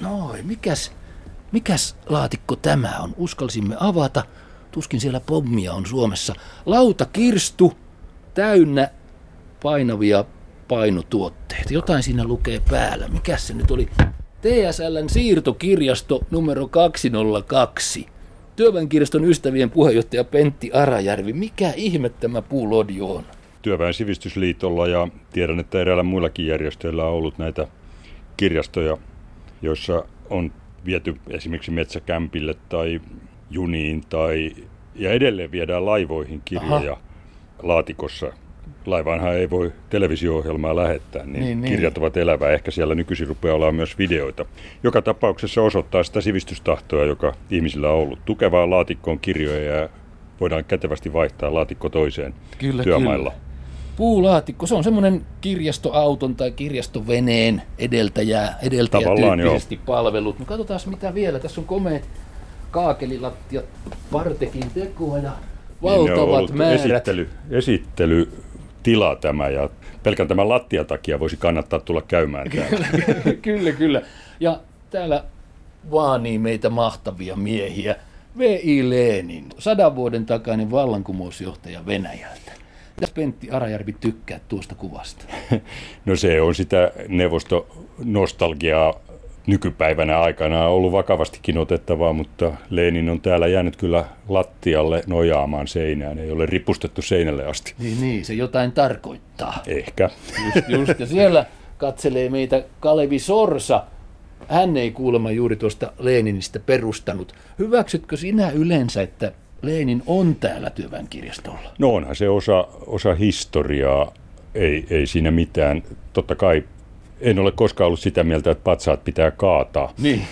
Noin, mikäs, mikäs laatikko tämä on? Uskalsimme avata. Tuskin siellä pommia on Suomessa. Lauta kirstu täynnä painavia painotuotteita. Jotain siinä lukee päällä. Mikäs se nyt oli? TSLn siirtokirjasto numero 202. Työväenkirjaston ystävien puheenjohtaja Pentti Arajärvi. Mikä ihme tämä puulodi on? Työväen sivistysliitolla ja tiedän, että eräillä muillakin järjestöillä on ollut näitä kirjastoja, joissa on viety esimerkiksi metsäkämpille tai juniin tai ja edelleen viedään laivoihin kirjoja Aha. laatikossa laivaanhan ei voi televisio-ohjelmaa lähettää, niin, niin, niin. kirjat ovat elävää. Ehkä siellä nykyisin rupeaa olla myös videoita. Joka tapauksessa osoittaa sitä sivistystahtoa, joka ihmisillä on ollut. Tukevaa laatikkoon kirjoja ja voidaan kätevästi vaihtaa laatikko toiseen kyllä, työmailla. Kyllä. Puulaatikko, se on semmoinen kirjastoauton tai kirjastoveneen edeltäjä, edeltäjätyyppisesti palvelut. No katsotaan mitä vielä. Tässä on komeet kaakelilattiat, Partekin tekoa ja valtavat niin määrät. Esittely, esittely tila tämä ja pelkän tämän lattia takia voisi kannattaa tulla käymään täällä. kyllä, kyllä. Ja täällä vaanii meitä mahtavia miehiä. V.I. Lenin, sadan vuoden takainen vallankumousjohtaja Venäjältä. Mitä Pentti Arajärvi tykkää tuosta kuvasta? No se on sitä neuvostonostalgiaa nykypäivänä aikana ollut vakavastikin otettavaa, mutta Lenin on täällä jäänyt kyllä lattialle nojaamaan seinään, ei ole ripustettu seinälle asti. Niin, niin se jotain tarkoittaa. Ehkä. Just, just. Ja siellä katselee meitä Kalevi Sorsa. Hän ei kuulemma juuri tuosta Leninistä perustanut. Hyväksytkö sinä yleensä, että Lenin on täällä työväenkirjastolla? No onhan se osa, osa historiaa, ei, ei siinä mitään. Totta kai en ole koskaan ollut sitä mieltä, että patsaat pitää kaataa. Niin.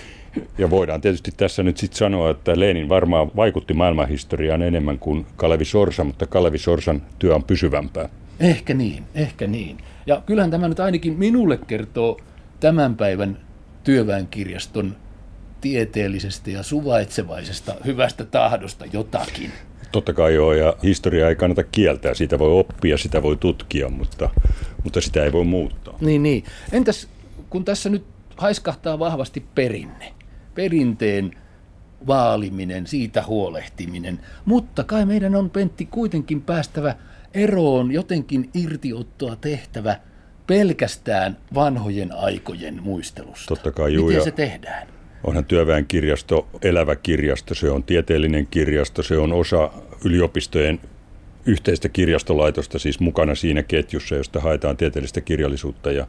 Ja voidaan tietysti tässä nyt sitten sanoa, että Lenin varmaan vaikutti maailmanhistoriaan enemmän kuin Kalevi Sorsa, mutta Kalevi Sorsan työ on pysyvämpää. Ehkä niin, ehkä niin. Ja kyllähän tämä nyt ainakin minulle kertoo tämän päivän työväenkirjaston tieteellisestä ja suvaitsevaisesta hyvästä tahdosta jotakin. Totta kai joo, ja historiaa ei kannata kieltää. Siitä voi oppia, sitä voi tutkia, mutta, mutta sitä ei voi muuttaa. Niin, niin. Entäs kun tässä nyt haiskahtaa vahvasti perinne, perinteen vaaliminen, siitä huolehtiminen, mutta kai meidän on Pentti kuitenkin päästävä eroon, jotenkin irtiottoa tehtävä pelkästään vanhojen aikojen muistelusta. Totta kai, juu, Miten se tehdään? Onhan työväen kirjasto elävä kirjasto, se on tieteellinen kirjasto, se on osa yliopistojen yhteistä kirjastolaitosta siis mukana siinä ketjussa, josta haetaan tieteellistä kirjallisuutta ja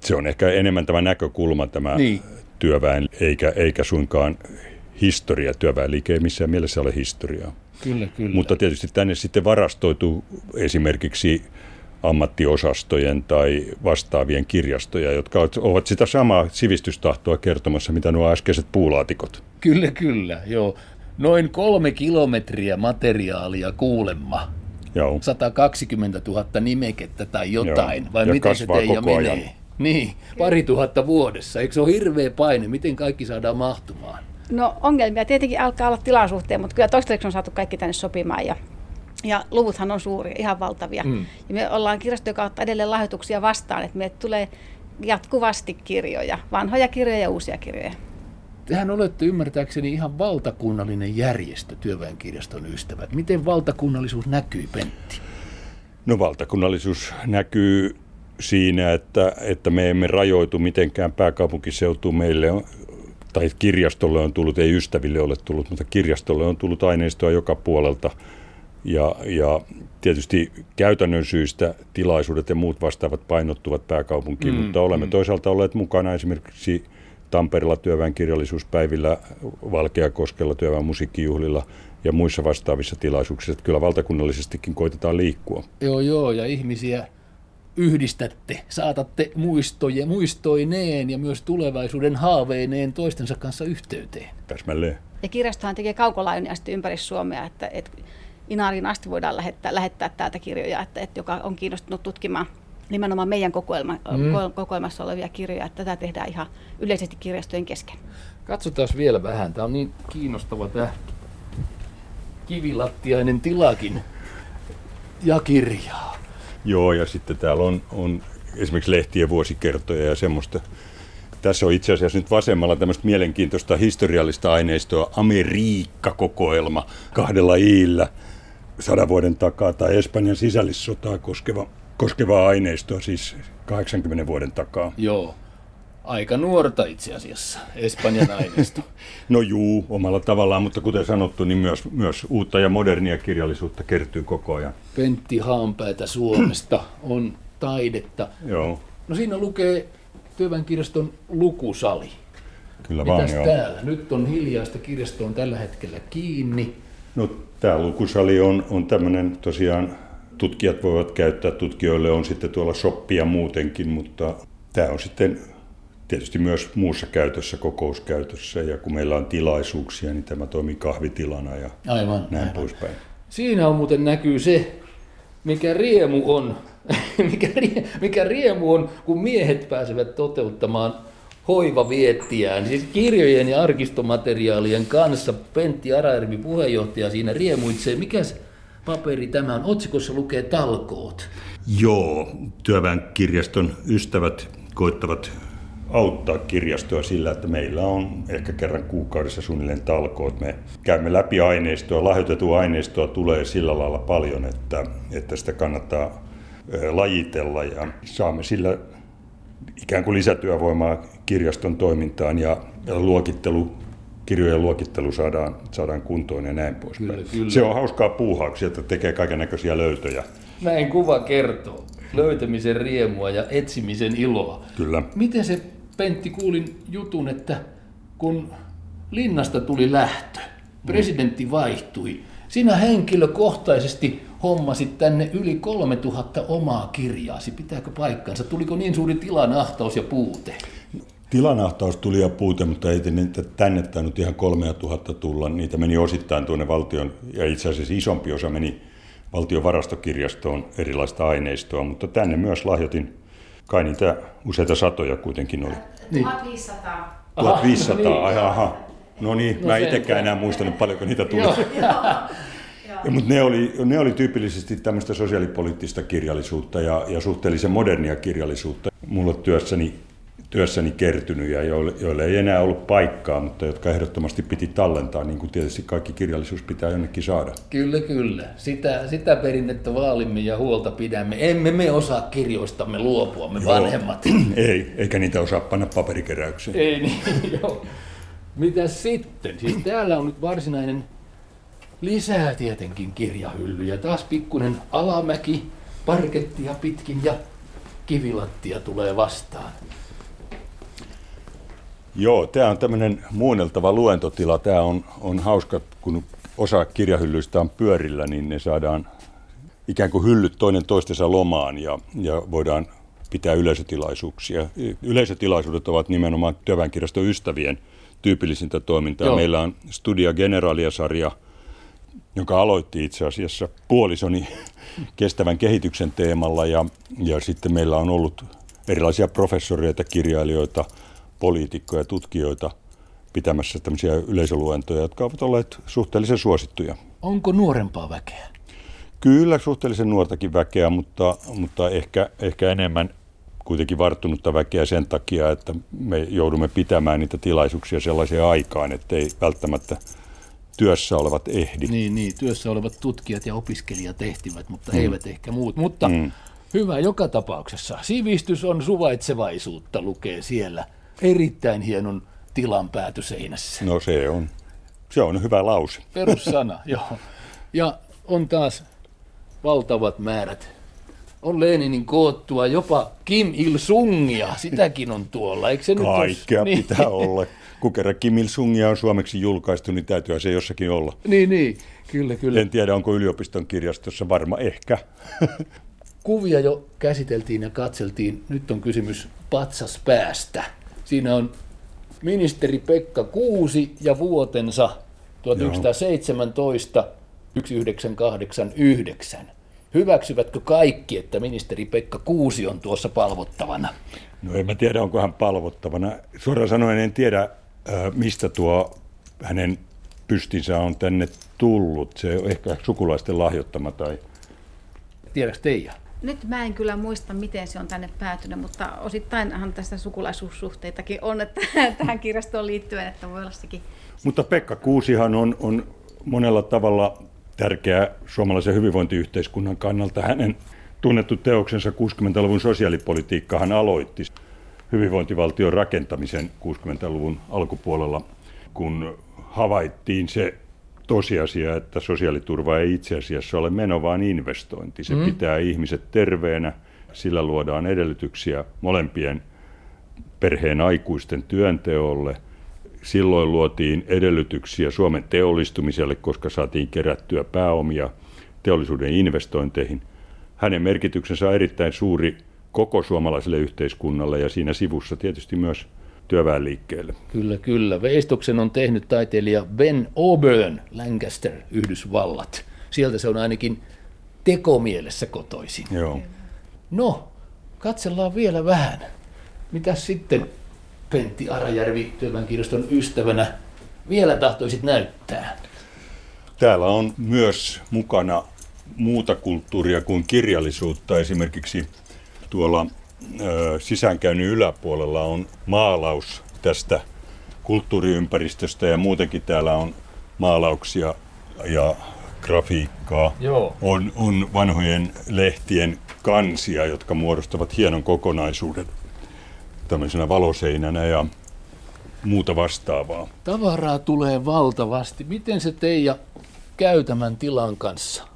se on ehkä enemmän tämä näkökulma tämä niin. työväen, eikä, eikä suinkaan historia. Työväenliike ei missään mielessä ole historiaa. Kyllä, kyllä. Mutta tietysti tänne sitten varastoituu esimerkiksi ammattiosastojen tai vastaavien kirjastoja, jotka ovat sitä samaa sivistystahtoa kertomassa, mitä nuo äskeiset puulaatikot. Kyllä, kyllä, joo. Noin kolme kilometriä materiaalia kuulemma. Joo. 120 000 nimekettä tai jotain, joo. vai ja miten se teidän menee? Ajan. Niin, pari tuhatta vuodessa. Eikö se ole hirveä paine? Miten kaikki saadaan mahtumaan? No ongelmia tietenkin alkaa olla tilan suhteen, mutta kyllä toistaiseksi on saatu kaikki tänne sopimaan ja ja luvuthan on suuria, ihan valtavia. Mm. Ja me ollaan kirjastojen kautta edelleen lahjoituksia vastaan, että meille tulee jatkuvasti kirjoja, vanhoja kirjoja ja uusia kirjoja. Tehän olette ymmärtääkseni ihan valtakunnallinen järjestö, Työväenkirjaston ystävät. Miten valtakunnallisuus näkyy, Pentti? No valtakunnallisuus näkyy siinä, että, että me emme rajoitu mitenkään pääkaupunkiseutuun. Meille on, tai kirjastolle on tullut, ei ystäville ole tullut, mutta kirjastolle on tullut aineistoa joka puolelta – ja, ja tietysti käytännön syistä tilaisuudet ja muut vastaavat painottuvat pääkaupunkiin, mm, mutta olemme mm. toisaalta olleet mukana esimerkiksi Tampereella työväen kirjallisuuspäivillä, Valkeakoskella työväen musiikkijuhlilla ja muissa vastaavissa tilaisuuksissa. Että kyllä valtakunnallisestikin koitetaan liikkua. Joo, joo, ja ihmisiä yhdistätte, saatatte muistoja, muistoineen ja myös tulevaisuuden haaveineen toistensa kanssa yhteyteen. Täsmälleen. Ja kirjastohan tekee kaukolaajunia ympäri Suomea, että, että Inaariin asti voidaan lähettää, lähettää täältä kirjoja, että, että joka on kiinnostunut tutkimaan nimenomaan meidän kokoelma, mm. kokoelmassa olevia kirjoja, että tätä tehdään ihan yleisesti kirjastojen kesken. Katsotaan vielä vähän. Tämä on niin kiinnostava tämä kivilattiainen tilakin ja kirjaa. Joo, ja sitten täällä on, on esimerkiksi lehtien vuosikertoja ja semmoista Tässä on itse asiassa nyt vasemmalla tämmöistä mielenkiintoista historiallista aineistoa, Amerikka-kokoelma kahdella iillä sadan vuoden takaa, tai Espanjan sisällissotaa koskeva, koskevaa aineistoa, siis 80 vuoden takaa. Joo. Aika nuorta itse asiassa, Espanjan aineisto. no juu, omalla tavallaan, mutta kuten sanottu, niin myös, myös uutta ja modernia kirjallisuutta kertyy koko ajan. Pentti Haanpäätä Suomesta on taidetta. Joo. No siinä lukee työväenkirjaston lukusali. Kyllä Mitäs vaan, täällä? Nyt on hiljaista, kirjasto on tällä hetkellä kiinni. No tämä lukusali on, on tämmöinen tosiaan, tutkijat voivat käyttää, tutkijoille on sitten tuolla shoppia muutenkin, mutta tämä on sitten tietysti myös muussa käytössä, kokouskäytössä ja kun meillä on tilaisuuksia, niin tämä toimii kahvitilana ja Aivan. näin aivan. poispäin. Siinä on muuten näkyy se, mikä riemu on, mikä, rie, mikä riemu on, kun miehet pääsevät toteuttamaan hoivaviettiään, siis kirjojen ja arkistomateriaalien kanssa. Pentti Arairvi puheenjohtaja siinä riemuitsee. Mikäs paperi tämä on? Otsikossa lukee talkoot. Joo, työväen kirjaston ystävät koittavat auttaa kirjastoa sillä, että meillä on ehkä kerran kuukaudessa suunnilleen talkoot. Me käymme läpi aineistoa, lahjoitettua aineistoa tulee sillä lailla paljon, että, että sitä kannattaa lajitella ja saamme sillä ikään kuin lisätyövoimaa kirjaston toimintaan ja, luokittelu, kirjojen luokittelu saadaan, saadaan kuntoon ja näin poispäin. Kyllä, kyllä. Se on hauskaa puuhaa, kun sieltä tekee kaiken näköisiä löytöjä. Näin kuva kertoo. Löytämisen riemua ja etsimisen iloa. Kyllä. Miten se, Pentti, kuulin jutun, että kun linnasta tuli lähtö, presidentti vaihtui, sinä henkilökohtaisesti hommasit tänne yli 3000 omaa kirjaasi. Pitääkö paikkansa? Tuliko niin suuri tilanahtaus ja puute? Tilanahtaus tuli ja puute, mutta ei niitä tänne tainnut ihan 3000 tulla. Niitä meni osittain tuonne valtion, ja itse asiassa isompi osa meni valtion varastokirjastoon erilaista aineistoa, mutta tänne myös lahjoitin, kai niitä useita satoja kuitenkin oli. Niin. 1500. 1500, niin. aha, aha. No niin, No mä itsekään enää muistanut paljonko niitä tuli. Joo. Ja, mutta ne oli, ne oli tyypillisesti tämmöistä sosiaalipoliittista kirjallisuutta ja, ja suhteellisen modernia kirjallisuutta. Mulla työssäni, työssäni kertynyt ja joille, joille ei enää ollut paikkaa, mutta jotka ehdottomasti piti tallentaa, niin kuin tietysti kaikki kirjallisuus pitää jonnekin saada. Kyllä, kyllä. Sitä, sitä perinnettä vaalimme ja huolta pidämme. Emme me osaa kirjoistamme luopua, me vanhemmat. Ei, eikä niitä osaa panna paperikeräykseen. Ei niin, joo. Mitäs sitten? Siis täällä on nyt varsinainen lisää tietenkin kirjahyllyjä. Taas pikkunen alamäki, parkettia pitkin ja kivilattia tulee vastaan. Joo, tämä on tämmöinen muunneltava luentotila. Tämä on, on hauska, kun osa kirjahyllyistä on pyörillä, niin ne saadaan ikään kuin hyllyt toinen toistensa lomaan ja, ja voidaan pitää yleisötilaisuuksia. Yleisötilaisuudet ovat nimenomaan työväenkirjaston ystävien tyypillisintä toimintaa. Joo. Meillä on Studia Generalia-sarja, joka aloitti itse asiassa puolisoni kestävän kehityksen teemalla ja, ja sitten meillä on ollut erilaisia professoreita, kirjailijoita, poliitikkoja, tutkijoita pitämässä tämmöisiä yleisöluentoja, jotka ovat olleet suhteellisen suosittuja. Onko nuorempaa väkeä? Kyllä suhteellisen nuortakin väkeä, mutta, mutta ehkä, ehkä enemmän kuitenkin varttunutta väkeä sen takia, että me joudumme pitämään niitä tilaisuuksia sellaiseen aikaan, ettei välttämättä työssä olevat ehdi. Niin, niin, työssä olevat tutkijat ja opiskelijat ehtivät, mutta mm. eivät ehkä muut. Mutta mm. hyvä joka tapauksessa. Sivistys on suvaitsevaisuutta, lukee siellä. Erittäin hienon tilan päätyseinässä. No se on, se on hyvä lause. Perussana, joo. Ja on taas valtavat määrät. On Leninin koottua, jopa Kim Il-sungia, sitäkin on tuolla, eikö se nyt Kaikkea niin, pitää olla. Kun kerran Kim Il-sungia on suomeksi julkaistu, niin täytyy se jossakin olla. niin, niin, kyllä, kyllä. En tiedä, onko yliopiston kirjastossa varma, ehkä. Kuvia jo käsiteltiin ja katseltiin. Nyt on kysymys patsas päästä. Siinä on ministeri Pekka Kuusi ja vuotensa 1917 1989. Hyväksyvätkö kaikki, että ministeri Pekka Kuusi on tuossa palvottavana? No en mä tiedä, onko hän palvottavana. Suoraan sanoen en tiedä, äh, mistä tuo hänen pystinsä on tänne tullut. Se on ehkä sukulaisten lahjoittama tai... Tiedätkö Teija? Nyt mä en kyllä muista, miten se on tänne päätynyt, mutta osittainhan tästä sukulaisuussuhteitakin on että tähän kirjastoon liittyen, että voi olla sekin. Mutta Pekka Kuusihan on, on monella tavalla tärkeä suomalaisen hyvinvointiyhteiskunnan kannalta. Hänen tunnettu teoksensa 60-luvun sosiaalipolitiikka hän aloitti hyvinvointivaltion rakentamisen 60-luvun alkupuolella, kun havaittiin se tosiasia, että sosiaaliturva ei itse asiassa ole meno, vaan investointi. Se mm. pitää ihmiset terveenä, sillä luodaan edellytyksiä molempien perheen aikuisten työnteolle. Silloin luotiin edellytyksiä Suomen teollistumiselle, koska saatiin kerättyä pääomia teollisuuden investointeihin. Hänen merkityksensä on erittäin suuri koko suomalaiselle yhteiskunnalle ja siinä sivussa tietysti myös työväenliikkeelle. Kyllä, kyllä. Veistoksen on tehnyt taiteilija Ben Auburn, Lancaster, Yhdysvallat. Sieltä se on ainakin tekomielessä kotoisin. Joo. No, katsellaan vielä vähän. Mitä sitten Pentti Arajärvi työväenkirjaston ystävänä vielä tahtoisit näyttää? Täällä on myös mukana muuta kulttuuria kuin kirjallisuutta. Esimerkiksi tuolla sisäänkäynnin yläpuolella on maalaus tästä kulttuuriympäristöstä ja muutenkin täällä on maalauksia ja grafiikkaa. Joo. On, on vanhojen lehtien kansia, jotka muodostavat hienon kokonaisuuden tämmöisenä valoseinänä ja muuta vastaavaa. Tavaraa tulee valtavasti. Miten se Teija käy tämän tilan kanssa?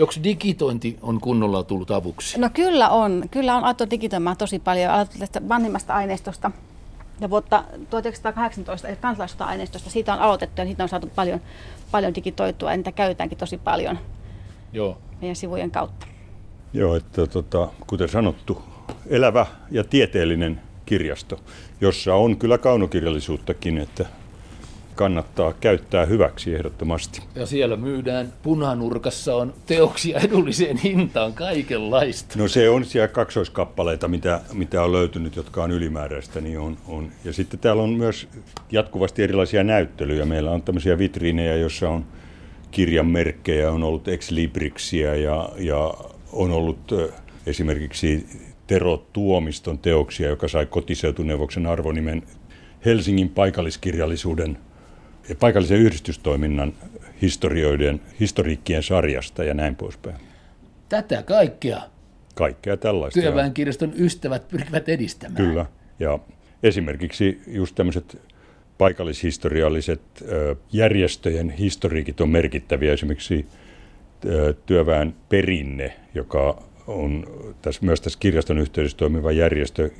Onko digitointi on kunnolla tullut avuksi? No kyllä on. Kyllä on alettu digitoimaan tosi paljon. Alettu tästä vanhimmasta aineistosta ja vuotta 1918, eli kansalaisuutta-aineistosta, siitä on aloitettu ja siitä on saatu paljon, paljon digitoitua ja niitä käytetäänkin tosi paljon Joo. meidän sivujen kautta. Joo, että tota, kuten sanottu, elävä ja tieteellinen kirjasto, jossa on kyllä kaunokirjallisuuttakin, että kannattaa käyttää hyväksi ehdottomasti. Ja siellä myydään, punanurkassa on teoksia edulliseen hintaan kaikenlaista. No se on siellä kaksoiskappaleita, mitä, mitä on löytynyt, jotka on ylimääräistä. Niin on, on. Ja sitten täällä on myös jatkuvasti erilaisia näyttelyjä. Meillä on tämmöisiä vitriinejä, joissa on kirjanmerkkejä, on ollut ex libriksiä ja, ja on ollut esimerkiksi Tero Tuomiston teoksia, joka sai kotiseutuneuvoksen arvonimen Helsingin paikalliskirjallisuuden ja paikallisen yhdistystoiminnan historioiden, historiikkien sarjasta ja näin poispäin. Tätä kaikkea Kaikkea tällaista. työväenkirjaston ystävät pyrkivät edistämään. Kyllä, ja esimerkiksi just tämmöiset paikallishistorialliset järjestöjen historiikit on merkittäviä. Esimerkiksi työväen perinne, joka on tässä, myös tässä kirjaston yhteydessä toimiva järjestö,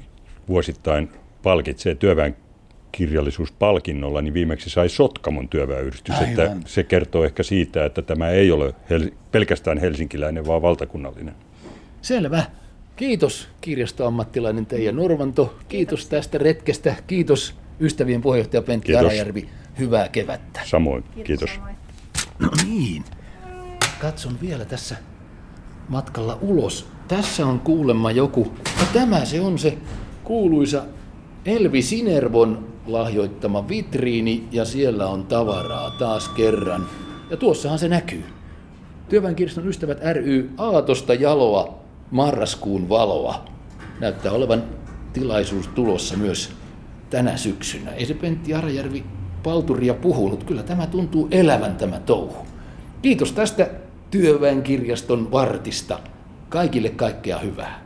vuosittain palkitsee työväen kirjallisuuspalkinnolla, niin viimeksi sai Sotkamon työväyhdistys. Että se kertoo ehkä siitä, että tämä ei ole hel- pelkästään helsinkiläinen, vaan valtakunnallinen. Selvä. Kiitos kirjastoammattilainen Teija Norvanto. Kiitos, Kiitos tästä retkestä. Kiitos ystävien puheenjohtaja Pentti Kiitos. Arajärvi. Hyvää kevättä. Samoin. Kiitos. Kiitos. Samoin. No niin. Katson vielä tässä matkalla ulos. Tässä on kuulemma joku. No tämä se on se kuuluisa Elvi Sinervon lahjoittama vitriini ja siellä on tavaraa taas kerran. Ja tuossahan se näkyy. Työväenkirjaston ystävät ry Aatosta jaloa marraskuun valoa. Näyttää olevan tilaisuus tulossa myös tänä syksynä. Ei se Pentti Arajärvi palturia puhunut. Kyllä tämä tuntuu elävän tämä touhu. Kiitos tästä työväenkirjaston vartista. Kaikille kaikkea hyvää.